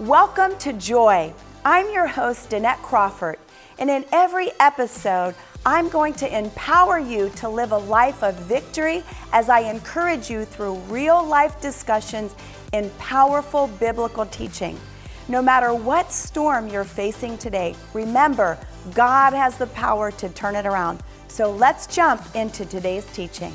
Welcome to Joy. I'm your host, Danette Crawford, and in every episode, I'm going to empower you to live a life of victory as I encourage you through real life discussions in powerful biblical teaching. No matter what storm you're facing today, remember, God has the power to turn it around. So let's jump into today's teaching.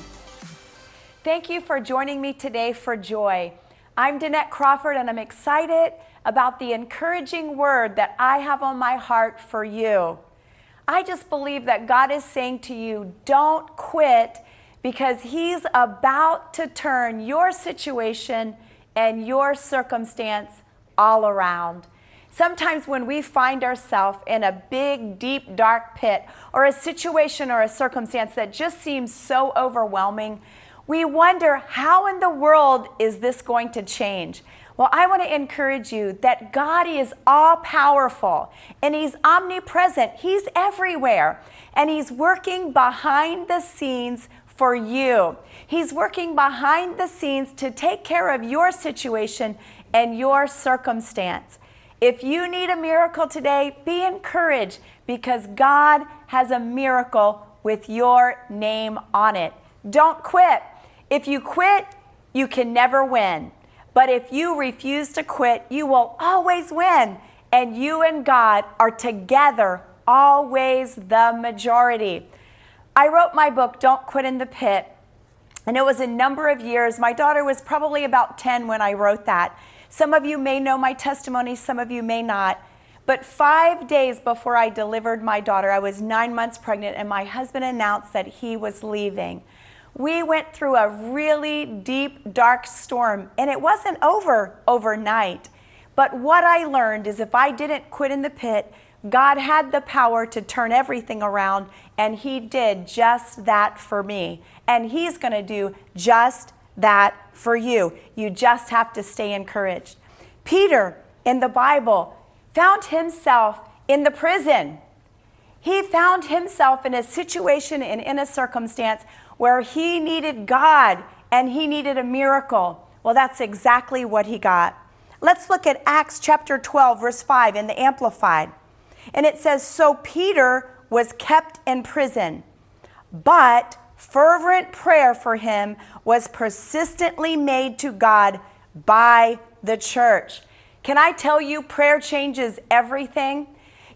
Thank you for joining me today for Joy. I'm Danette Crawford, and I'm excited about the encouraging word that I have on my heart for you. I just believe that God is saying to you, don't quit because He's about to turn your situation and your circumstance all around. Sometimes when we find ourselves in a big, deep, dark pit or a situation or a circumstance that just seems so overwhelming, we wonder how in the world is this going to change? Well, I want to encourage you that God is all powerful and He's omnipresent. He's everywhere and He's working behind the scenes for you. He's working behind the scenes to take care of your situation and your circumstance. If you need a miracle today, be encouraged because God has a miracle with your name on it. Don't quit. If you quit, you can never win. But if you refuse to quit, you will always win. And you and God are together, always the majority. I wrote my book, Don't Quit in the Pit, and it was a number of years. My daughter was probably about 10 when I wrote that. Some of you may know my testimony, some of you may not. But five days before I delivered my daughter, I was nine months pregnant, and my husband announced that he was leaving. We went through a really deep, dark storm, and it wasn't over overnight. But what I learned is if I didn't quit in the pit, God had the power to turn everything around, and He did just that for me. And He's going to do just that for you. You just have to stay encouraged. Peter in the Bible found himself in the prison. He found himself in a situation and in a circumstance where he needed God and he needed a miracle. Well, that's exactly what he got. Let's look at Acts chapter 12, verse 5 in the Amplified. And it says So Peter was kept in prison, but fervent prayer for him was persistently made to God by the church. Can I tell you, prayer changes everything?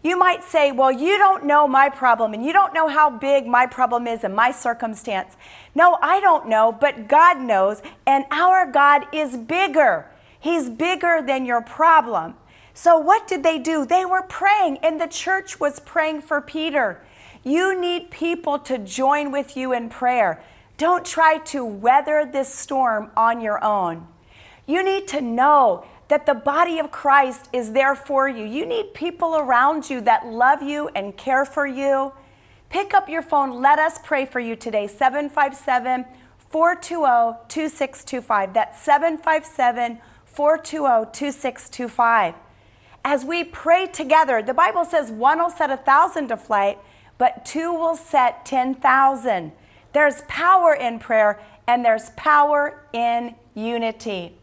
You might say, Well, you don't know my problem and you don't know how big my problem is and my circumstance. No, I don't know, but God knows, and our God is bigger. He's bigger than your problem. So, what did they do? They were praying, and the church was praying for Peter. You need people to join with you in prayer. Don't try to weather this storm on your own. You need to know that the body of Christ is there for you. You need people around you that love you and care for you. Pick up your phone. Let us pray for you today. 757 420 2625. That's 757 420 2625. As we pray together, the Bible says one will set a thousand to flight, but two will set 10,000. There's power in prayer and there's power in unity.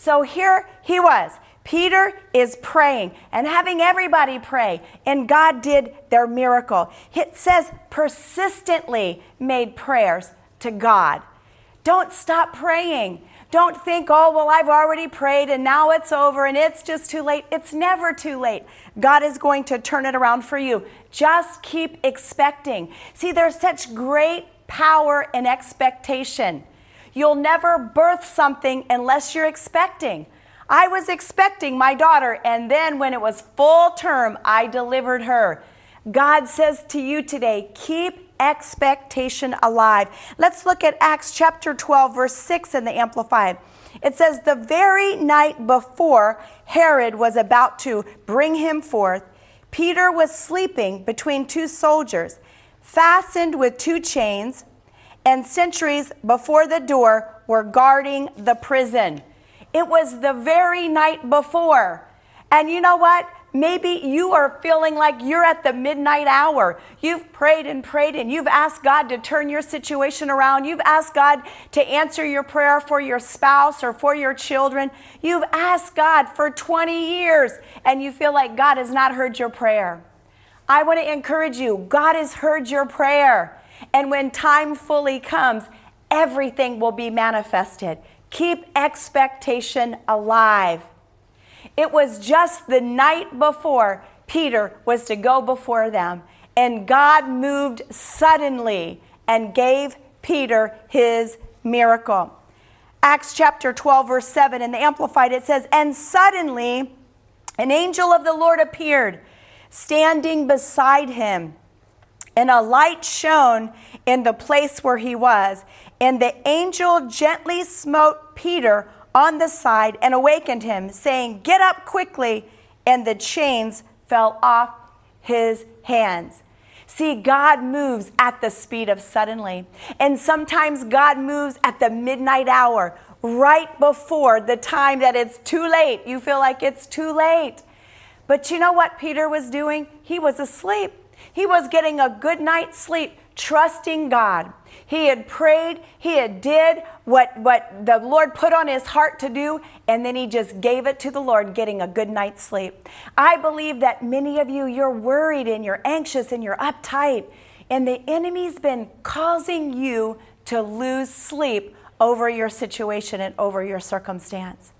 So here he was. Peter is praying and having everybody pray, and God did their miracle. It says persistently made prayers to God. Don't stop praying. Don't think, oh, well, I've already prayed and now it's over and it's just too late. It's never too late. God is going to turn it around for you. Just keep expecting. See, there's such great power in expectation. You'll never birth something unless you're expecting. I was expecting my daughter, and then when it was full term, I delivered her. God says to you today, keep expectation alive. Let's look at Acts chapter 12, verse 6 in the Amplified. It says, The very night before Herod was about to bring him forth, Peter was sleeping between two soldiers, fastened with two chains and sentries before the door were guarding the prison. It was the very night before. And you know what? maybe you are feeling like you're at the midnight hour. You've prayed and prayed and you've asked God to turn your situation around. You've asked God to answer your prayer for your spouse or for your children. You've asked God for 20 years and you feel like God has not heard your prayer. I want to encourage you God has heard your prayer. And when time fully comes, everything will be manifested. Keep expectation alive. It was just the night before Peter was to go before them, and God moved suddenly and gave Peter his miracle. Acts chapter 12, verse 7, in the Amplified, it says, And suddenly an angel of the Lord appeared, standing beside him. And a light shone in the place where he was. And the angel gently smote Peter on the side and awakened him, saying, Get up quickly. And the chains fell off his hands. See, God moves at the speed of suddenly. And sometimes God moves at the midnight hour, right before the time that it's too late. You feel like it's too late. But you know what Peter was doing? He was asleep. He was getting a good night's sleep, trusting God. He had prayed, he had did what, what the Lord put on his heart to do, and then he just gave it to the Lord, getting a good night's sleep. I believe that many of you, you're worried and you're anxious and you're uptight, and the enemy's been causing you to lose sleep over your situation and over your circumstance.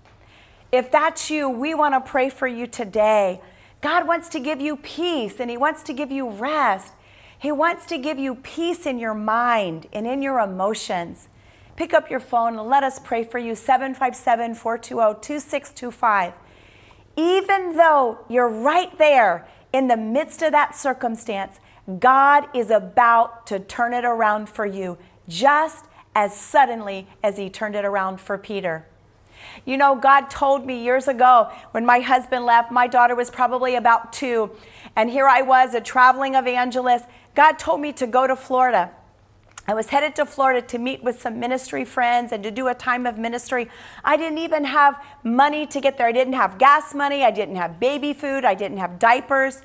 If that's you, we want to pray for you today. God wants to give you peace and He wants to give you rest. He wants to give you peace in your mind and in your emotions. Pick up your phone and let us pray for you 757 420 2625. Even though you're right there in the midst of that circumstance, God is about to turn it around for you just as suddenly as He turned it around for Peter. You know, God told me years ago when my husband left, my daughter was probably about two, and here I was, a traveling evangelist. God told me to go to Florida. I was headed to Florida to meet with some ministry friends and to do a time of ministry. I didn't even have money to get there. I didn't have gas money. I didn't have baby food. I didn't have diapers.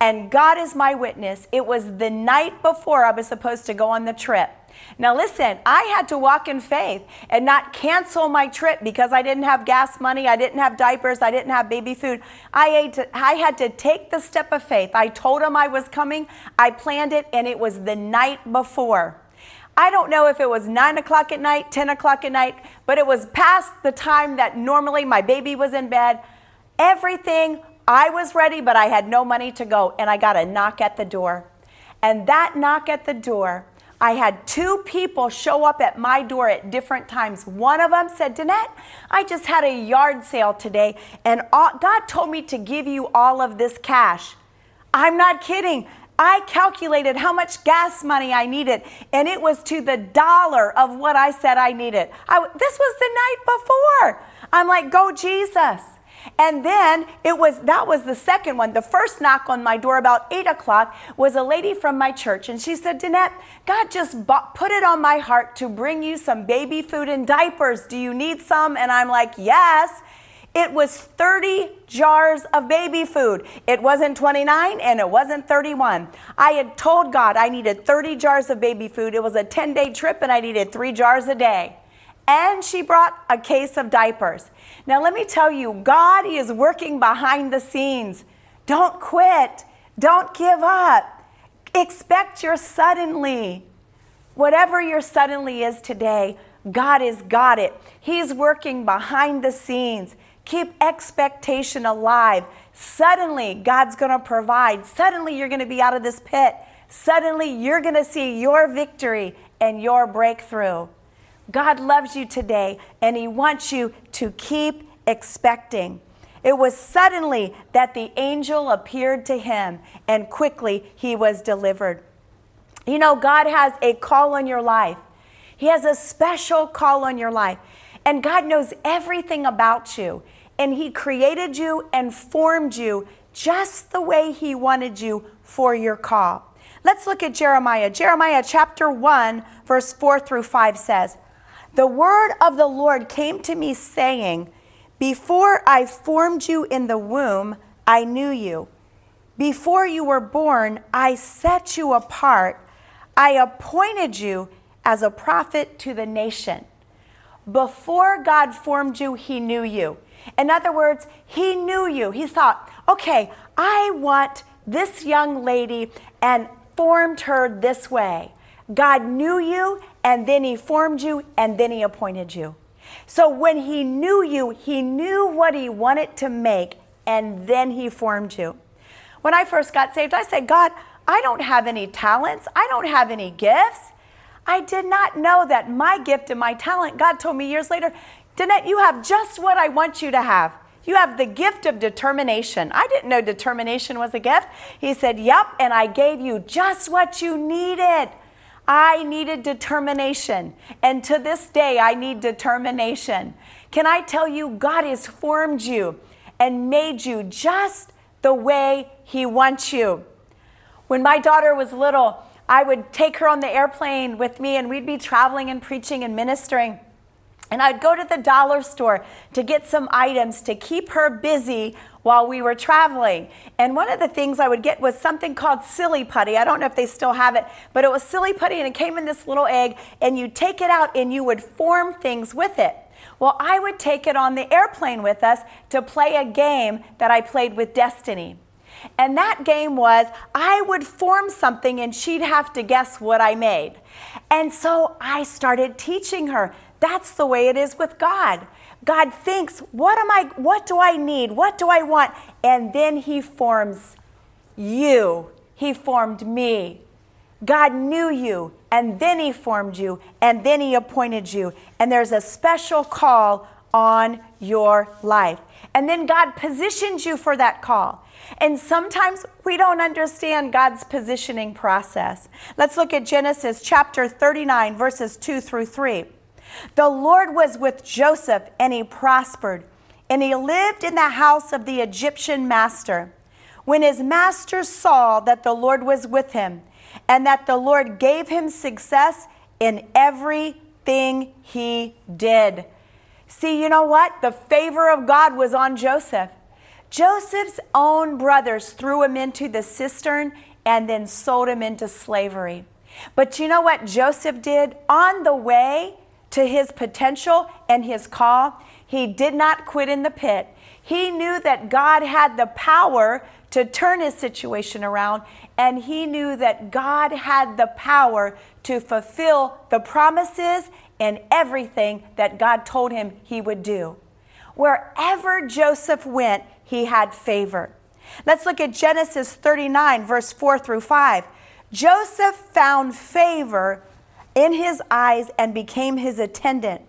And God is my witness. It was the night before I was supposed to go on the trip. Now, listen, I had to walk in faith and not cancel my trip because I didn't have gas money, I didn't have diapers, I didn't have baby food. I, to, I had to take the step of faith. I told him I was coming, I planned it, and it was the night before. I don't know if it was 9 o'clock at night, 10 o'clock at night, but it was past the time that normally my baby was in bed. Everything, I was ready, but I had no money to go, and I got a knock at the door. And that knock at the door, I had two people show up at my door at different times. One of them said, Danette, I just had a yard sale today, and God told me to give you all of this cash. I'm not kidding. I calculated how much gas money I needed, and it was to the dollar of what I said I needed. I, this was the night before. I'm like, go, Jesus. And then it was that was the second one. The first knock on my door about eight o'clock was a lady from my church, and she said, Danette, God just bought, put it on my heart to bring you some baby food and diapers. Do you need some? And I'm like, yes. It was 30 jars of baby food. It wasn't 29 and it wasn't 31. I had told God I needed 30 jars of baby food. It was a 10 day trip and I needed three jars a day and she brought a case of diapers. Now, let me tell you, God is working behind the scenes. Don't quit, don't give up. Expect your suddenly. Whatever your suddenly is today, God has got it. He's working behind the scenes. Keep expectation alive. Suddenly, God's going to provide. Suddenly, you're going to be out of this pit. Suddenly, you're going to see your victory and your breakthrough. God loves you today and He wants you to keep expecting. It was suddenly that the angel appeared to him and quickly he was delivered. You know, God has a call on your life, He has a special call on your life. And God knows everything about you. And He created you and formed you just the way He wanted you for your call. Let's look at Jeremiah. Jeremiah chapter 1, verse 4 through 5 says, the word of the Lord came to me, saying, Before I formed you in the womb, I knew you. Before you were born, I set you apart. I appointed you as a prophet to the nation. Before God formed you, He knew you. In other words, He knew you. He thought, okay, I want this young lady and formed her this way. God knew you, and then He formed you, and then He appointed you. So when He knew you, He knew what He wanted to make, and then He formed you. When I first got saved, I said, God, I don't have any talents, I don't have any gifts. I did not know that my gift and my talent, God told me years later, Danette, you have just what I want you to have. You have the gift of determination. I didn't know determination was a gift. He said, Yep, and I gave you just what you needed. I needed determination. And to this day, I need determination. Can I tell you, God has formed you and made you just the way He wants you. When my daughter was little, I would take her on the airplane with me and we'd be traveling and preaching and ministering. And I'd go to the dollar store to get some items to keep her busy while we were traveling. And one of the things I would get was something called silly putty. I don't know if they still have it, but it was silly putty and it came in this little egg, and you take it out and you would form things with it. Well, I would take it on the airplane with us to play a game that I played with Destiny. And that game was I would form something and she'd have to guess what I made. And so I started teaching her. That's the way it is with God. God thinks, what am I what do I need? What do I want? And then he forms you. He formed me. God knew you and then he formed you and then he appointed you. And there's a special call on your life. And then God positions you for that call. And sometimes we don't understand God's positioning process. Let's look at Genesis chapter 39, verses 2 through 3. The Lord was with Joseph, and he prospered, and he lived in the house of the Egyptian master. When his master saw that the Lord was with him, and that the Lord gave him success in everything he did. See, you know what? The favor of God was on Joseph. Joseph's own brothers threw him into the cistern and then sold him into slavery. But you know what Joseph did? On the way to his potential and his call, he did not quit in the pit. He knew that God had the power to turn his situation around, and he knew that God had the power to fulfill the promises and everything that God told him he would do. Wherever Joseph went, he had favor. Let's look at Genesis 39, verse 4 through 5. Joseph found favor in his eyes and became his attendant.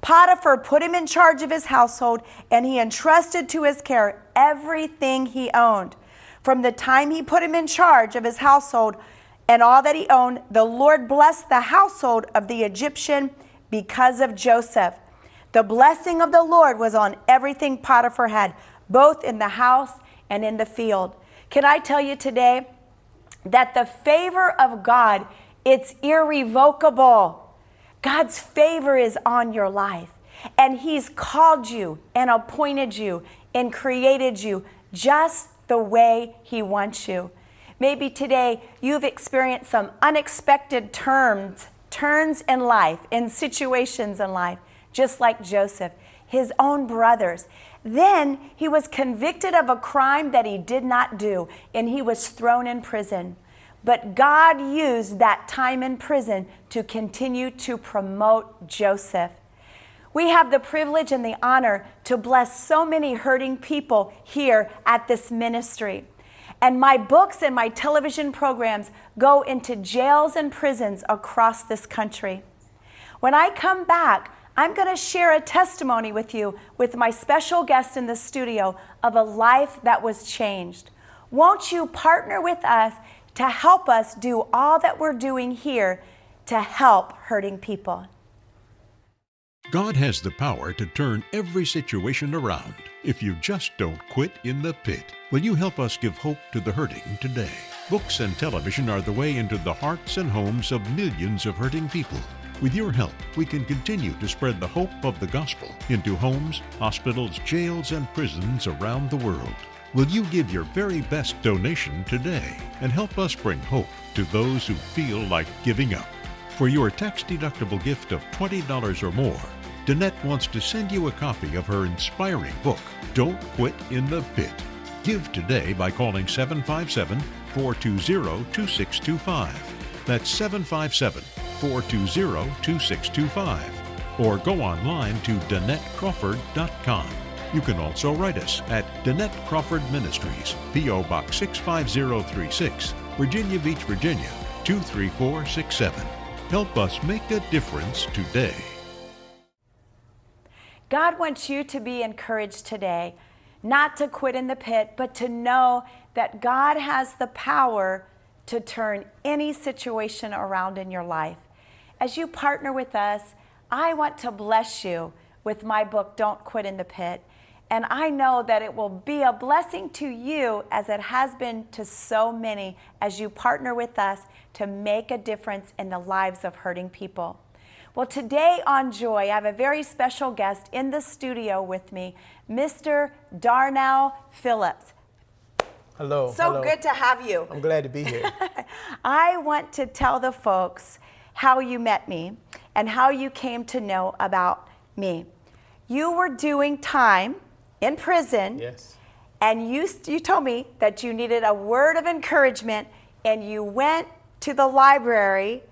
Potiphar put him in charge of his household, and he entrusted to his care everything he owned. From the time he put him in charge of his household and all that he owned, the Lord blessed the household of the Egyptian because of Joseph. The blessing of the Lord was on everything Potiphar had, both in the house and in the field. Can I tell you today that the favor of God, it's irrevocable. God's favor is on your life. And he's called you and appointed you and created you just the way he wants you. Maybe today you've experienced some unexpected turns, turns in life, in situations in life, just like Joseph, his own brothers. Then he was convicted of a crime that he did not do, and he was thrown in prison. But God used that time in prison to continue to promote Joseph. We have the privilege and the honor to bless so many hurting people here at this ministry. And my books and my television programs go into jails and prisons across this country. When I come back, I'm going to share a testimony with you with my special guest in the studio of a life that was changed. Won't you partner with us to help us do all that we're doing here to help hurting people? God has the power to turn every situation around if you just don't quit in the pit. Will you help us give hope to the hurting today? Books and television are the way into the hearts and homes of millions of hurting people. With your help, we can continue to spread the hope of the gospel into homes, hospitals, jails, and prisons around the world. Will you give your very best donation today and help us bring hope to those who feel like giving up? For your tax deductible gift of $20 or more, Danette wants to send you a copy of her inspiring book, Don't Quit in the Pit. Give today by calling 757 420 2625. That's 757 420 2625. Or go online to DanetteCrawford.com. You can also write us at Danette Crawford Ministries, P.O. Box 65036, Virginia Beach, Virginia 23467. Help us make a difference today. God wants you to be encouraged today, not to quit in the pit, but to know that God has the power to turn any situation around in your life. As you partner with us, I want to bless you with my book, Don't Quit in the Pit. And I know that it will be a blessing to you as it has been to so many as you partner with us to make a difference in the lives of hurting people. Well, today on Joy, I have a very special guest in the studio with me, Mr. Darnell Phillips. Hello. So hello. good to have you. I'm glad to be here. I want to tell the folks how you met me and how you came to know about me. You were doing time in prison. yes. And you, you told me that you needed a word of encouragement, and you went to the library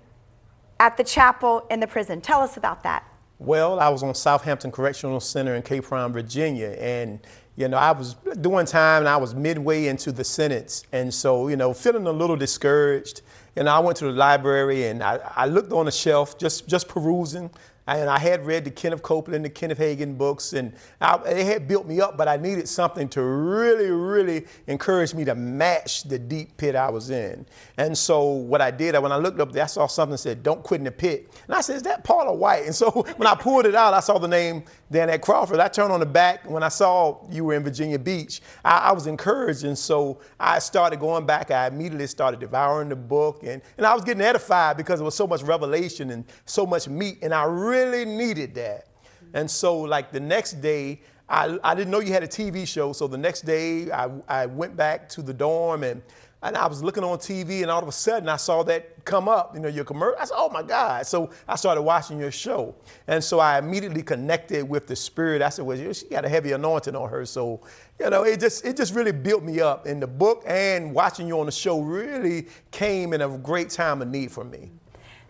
at the chapel in the prison. Tell us about that. Well, I was on Southampton Correctional Center in Capron, Virginia, and you know I was doing time, and I was midway into the sentence, and so you know feeling a little discouraged. And I went to the library, and I, I looked on the shelf, just just perusing. And I had read the Kenneth Copeland, the Kenneth Hagin books, and it had built me up, but I needed something to really, really encourage me to match the deep pit I was in. And so what I did, when I looked up there, I saw something that said, don't quit in the pit. And I said, is that Paula White? And so when I pulled it out, I saw the name Danette Crawford. I turned on the back. When I saw you were in Virginia Beach, I, I was encouraged. And so I started going back. I immediately started devouring the book. And, and I was getting edified because there was so much revelation and so much meat. And I really needed that. And so, like the next day, I, I didn't know you had a TV show. So the next day, I, I went back to the dorm and, and I was looking on TV, and all of a sudden, I saw that come up, you know, your commercial. I said, oh my God. So I started watching your show. And so I immediately connected with the Spirit. I said, well, she got a heavy anointing on her. So, you know, it just, it just really built me up. And the book and watching you on the show really came in a great time of need for me.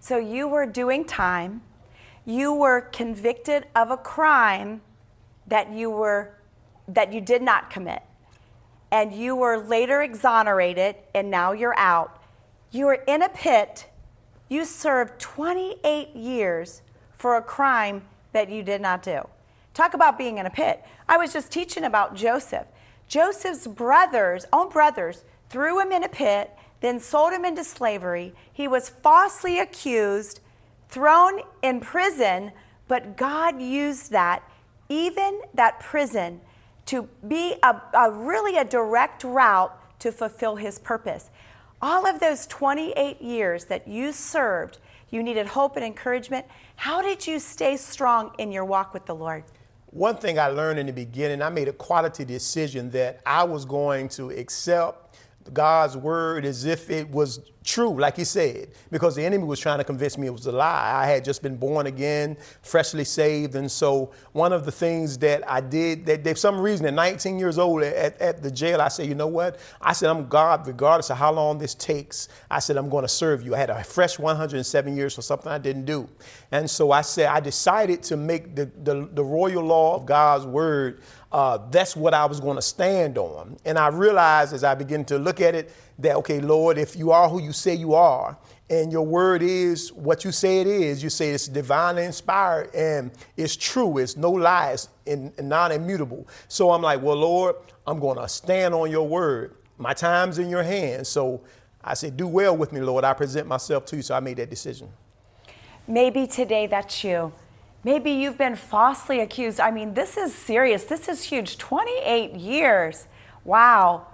So you were doing time, you were convicted of a crime that you were that you did not commit. And you were later exonerated and now you're out. You were in a pit. You served 28 years for a crime that you did not do. Talk about being in a pit. I was just teaching about Joseph. Joseph's brothers, own brothers, threw him in a pit, then sold him into slavery. He was falsely accused, thrown in prison, but God used that, even that prison, to be a, a really a direct route to fulfill his purpose. All of those 28 years that you served, you needed hope and encouragement. How did you stay strong in your walk with the Lord? One thing I learned in the beginning, I made a quality decision that I was going to accept God's word as if it was true, like he said, because the enemy was trying to convince me it was a lie. I had just been born again, freshly saved. And so one of the things that I did, that for some reason at 19 years old at, at the jail, I said, you know what? I said, I'm God, regardless of how long this takes. I said, I'm going to serve you. I had a fresh 107 years for something I didn't do. And so I said, I decided to make the, the, the royal law of God's word uh, that's what I was going to stand on. And I realized as I began to look at it that, okay, Lord, if you are who you say you are, and your word is what you say it is, you say it's divinely inspired and it's true, it's no lies and, and non immutable. So I'm like, well, Lord, I'm going to stand on your word. My time's in your hands. So I said, do well with me, Lord. I present myself to you. So I made that decision. Maybe today that's you. Maybe you've been falsely accused. I mean, this is serious. This is huge. 28 years. Wow.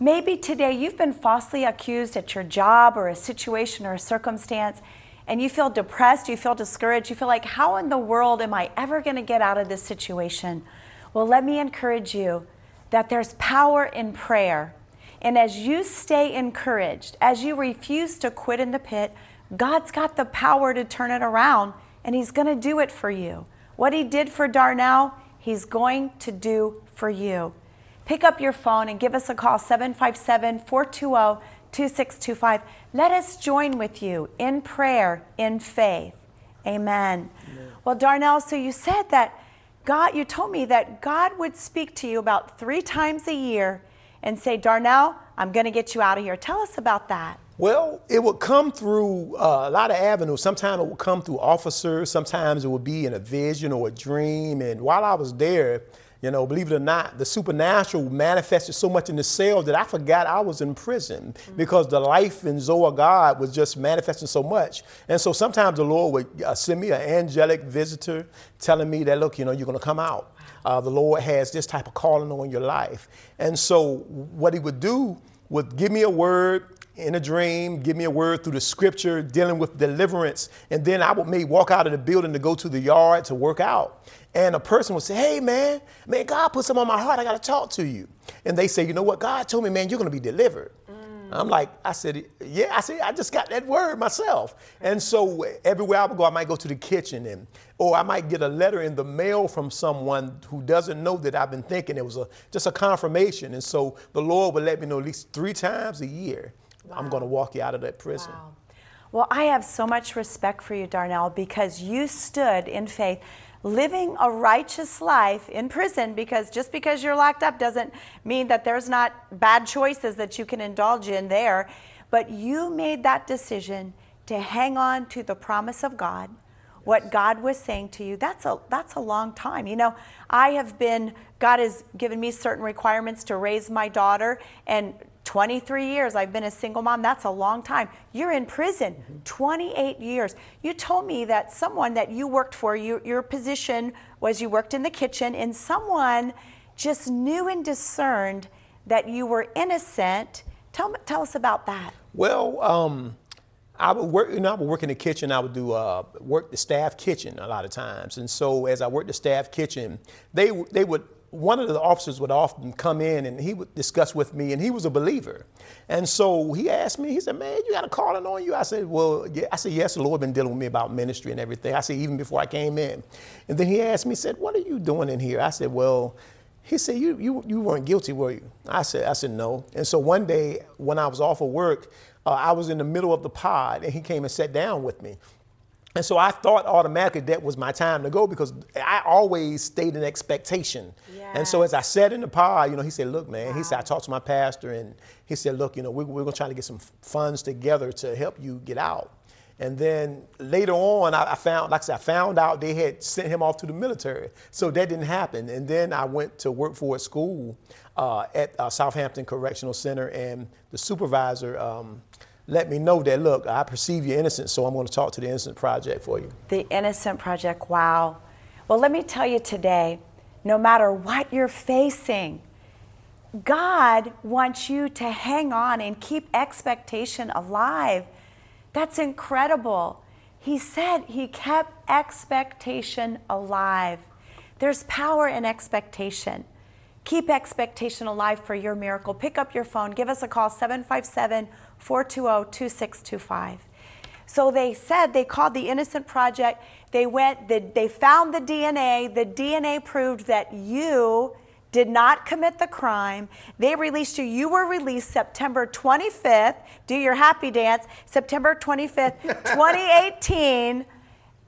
Maybe today you've been falsely accused at your job or a situation or a circumstance, and you feel depressed, you feel discouraged, you feel like, how in the world am I ever going to get out of this situation? Well, let me encourage you that there's power in prayer. And as you stay encouraged, as you refuse to quit in the pit, God's got the power to turn it around and He's going to do it for you. What He did for Darnell, He's going to do for you. Pick up your phone and give us a call 757 420 2625. Let us join with you in prayer, in faith. Amen. Amen. Well, Darnell, so you said that God, you told me that God would speak to you about three times a year and say, Darnell, I'm going to get you out of here. Tell us about that. Well, it would come through uh, a lot of avenues. Sometimes it would come through officers, sometimes it would be in a vision or a dream. And while I was there, you know, believe it or not, the supernatural manifested so much in the cell that I forgot I was in prison mm-hmm. because the life Zoe of God was just manifesting so much. And so sometimes the Lord would uh, send me an angelic visitor telling me that, look, you know, you're going to come out. Uh, the Lord has this type of calling on your life. And so what he would do would give me a word in a dream, give me a word through the scripture dealing with deliverance, and then I would maybe walk out of the building to go to the yard to work out. And a person would say, Hey man, man, God put something on my heart, I gotta talk to you. And they say, You know what, God told me, man, you're gonna be delivered. Mm. I'm like, I said, yeah, I said, I just got that word myself. And so everywhere I would go, I might go to the kitchen and, or I might get a letter in the mail from someone who doesn't know that I've been thinking. It was a, just a confirmation. And so the Lord would let me know at least three times a year Wow. I'm going to walk you out of that prison. Wow. Well, I have so much respect for you, Darnell, because you stood in faith, living a righteous life in prison. Because just because you're locked up doesn't mean that there's not bad choices that you can indulge in there. But you made that decision to hang on to the promise of God what God was saying to you, that's a that's a long time. You know, I have been God has given me certain requirements to raise my daughter and 23 years I've been a single mom. That's a long time. You're in prison mm-hmm. 28 years. You told me that someone that you worked for, you, your position was you worked in the kitchen, and someone just knew and discerned that you were innocent. Tell, tell us about that. Well, um, I would work, you know, I would work in the kitchen. I would do uh, work the staff kitchen a lot of times. And so as I worked the staff kitchen, they, they would one of the officers would often come in and he would discuss with me, and he was a believer. And so he asked me, he said, Man, you got a calling on you? I said, Well, yeah. I said, Yes, the Lord been dealing with me about ministry and everything. I said, Even before I came in. And then he asked me, said, What are you doing in here? I said, Well, he said, you, you, you weren't guilty, were you? I said, I said, no. And so one day when I was off of work, uh, I was in the middle of the pod and he came and sat down with me. And so I thought automatically that was my time to go because I always stayed in expectation. Yes. And so as I sat in the pod, you know, he said, look, man, wow. he said, I talked to my pastor and he said, look, you know, we, we're going to try to get some funds together to help you get out. And then later on, I, I, found, like I said, I found out they had sent him off to the military. So that didn't happen. And then I went to work for a school uh, at uh, Southampton Correctional Center, and the supervisor um, let me know that, look, I perceive you're innocent, so I'm going to talk to the Innocent Project for you. The Innocent Project, wow. Well, let me tell you today no matter what you're facing, God wants you to hang on and keep expectation alive. That's incredible. He said he kept expectation alive. There's power in expectation. Keep expectation alive for your miracle. Pick up your phone, give us a call, 757 420 2625. So they said they called the Innocent Project. They went, they found the DNA. The DNA proved that you did not commit the crime. They released you. You were released September 25th. Do your happy dance. September 25th, 2018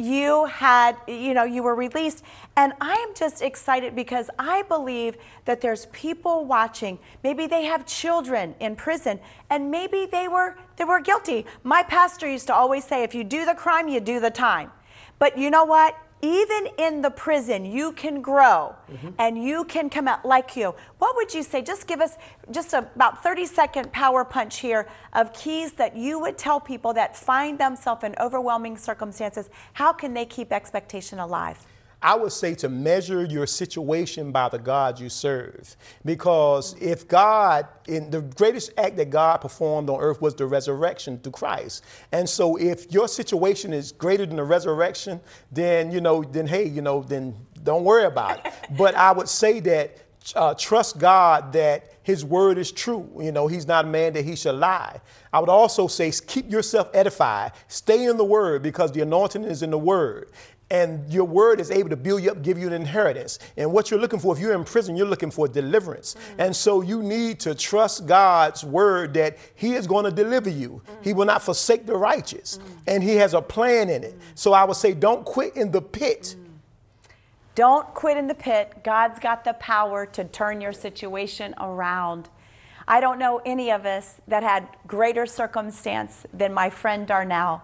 you had, you know, you were released. And I am just excited because I believe that there's people watching. Maybe they have children in prison and maybe they were they were guilty. My pastor used to always say if you do the crime, you do the time. But you know what? Even in the prison, you can grow mm-hmm. and you can come out like you. What would you say? Just give us just a, about 30 second power punch here of keys that you would tell people that find themselves in overwhelming circumstances. How can they keep expectation alive? I would say to measure your situation by the God you serve. Because if God, in the greatest act that God performed on earth was the resurrection through Christ. And so if your situation is greater than the resurrection, then, you know, then hey, you know, then don't worry about it. but I would say that uh, trust God that His word is true. You know, He's not a man that He shall lie. I would also say, keep yourself edified. Stay in the word because the anointing is in the word. And your word is able to build you up, give you an inheritance. And what you're looking for, if you're in prison, you're looking for deliverance. Mm-hmm. And so you need to trust God's word that He is going to deliver you. Mm-hmm. He will not forsake the righteous. Mm-hmm. And He has a plan in it. So I would say, don't quit in the pit don't quit in the pit. God's got the power to turn your situation around. I don't know any of us that had greater circumstance than my friend Darnell.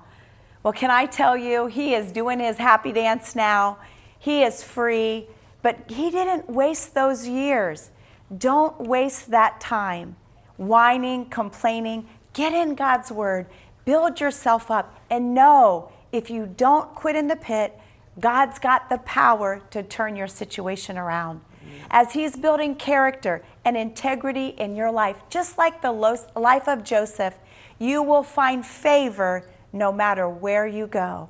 Well, can I tell you, he is doing his happy dance now. He is free, but he didn't waste those years. Don't waste that time whining, complaining. Get in God's word, build yourself up, and know if you don't quit in the pit, God's got the power to turn your situation around. As He's building character and integrity in your life, just like the life of Joseph, you will find favor no matter where you go.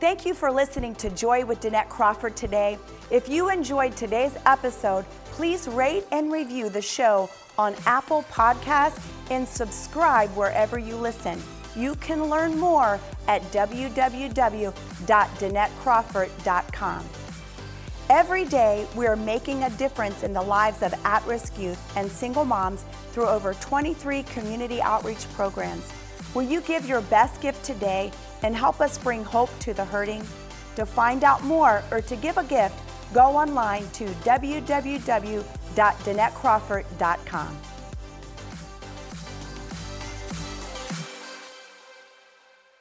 Thank you for listening to Joy with Danette Crawford today. If you enjoyed today's episode, please rate and review the show on Apple Podcasts and subscribe wherever you listen. You can learn more at www.danettecrawford.com. Every day, we are making a difference in the lives of at risk youth and single moms through over 23 community outreach programs. Will you give your best gift today and help us bring hope to the hurting? To find out more or to give a gift, go online to www.danettecrawford.com.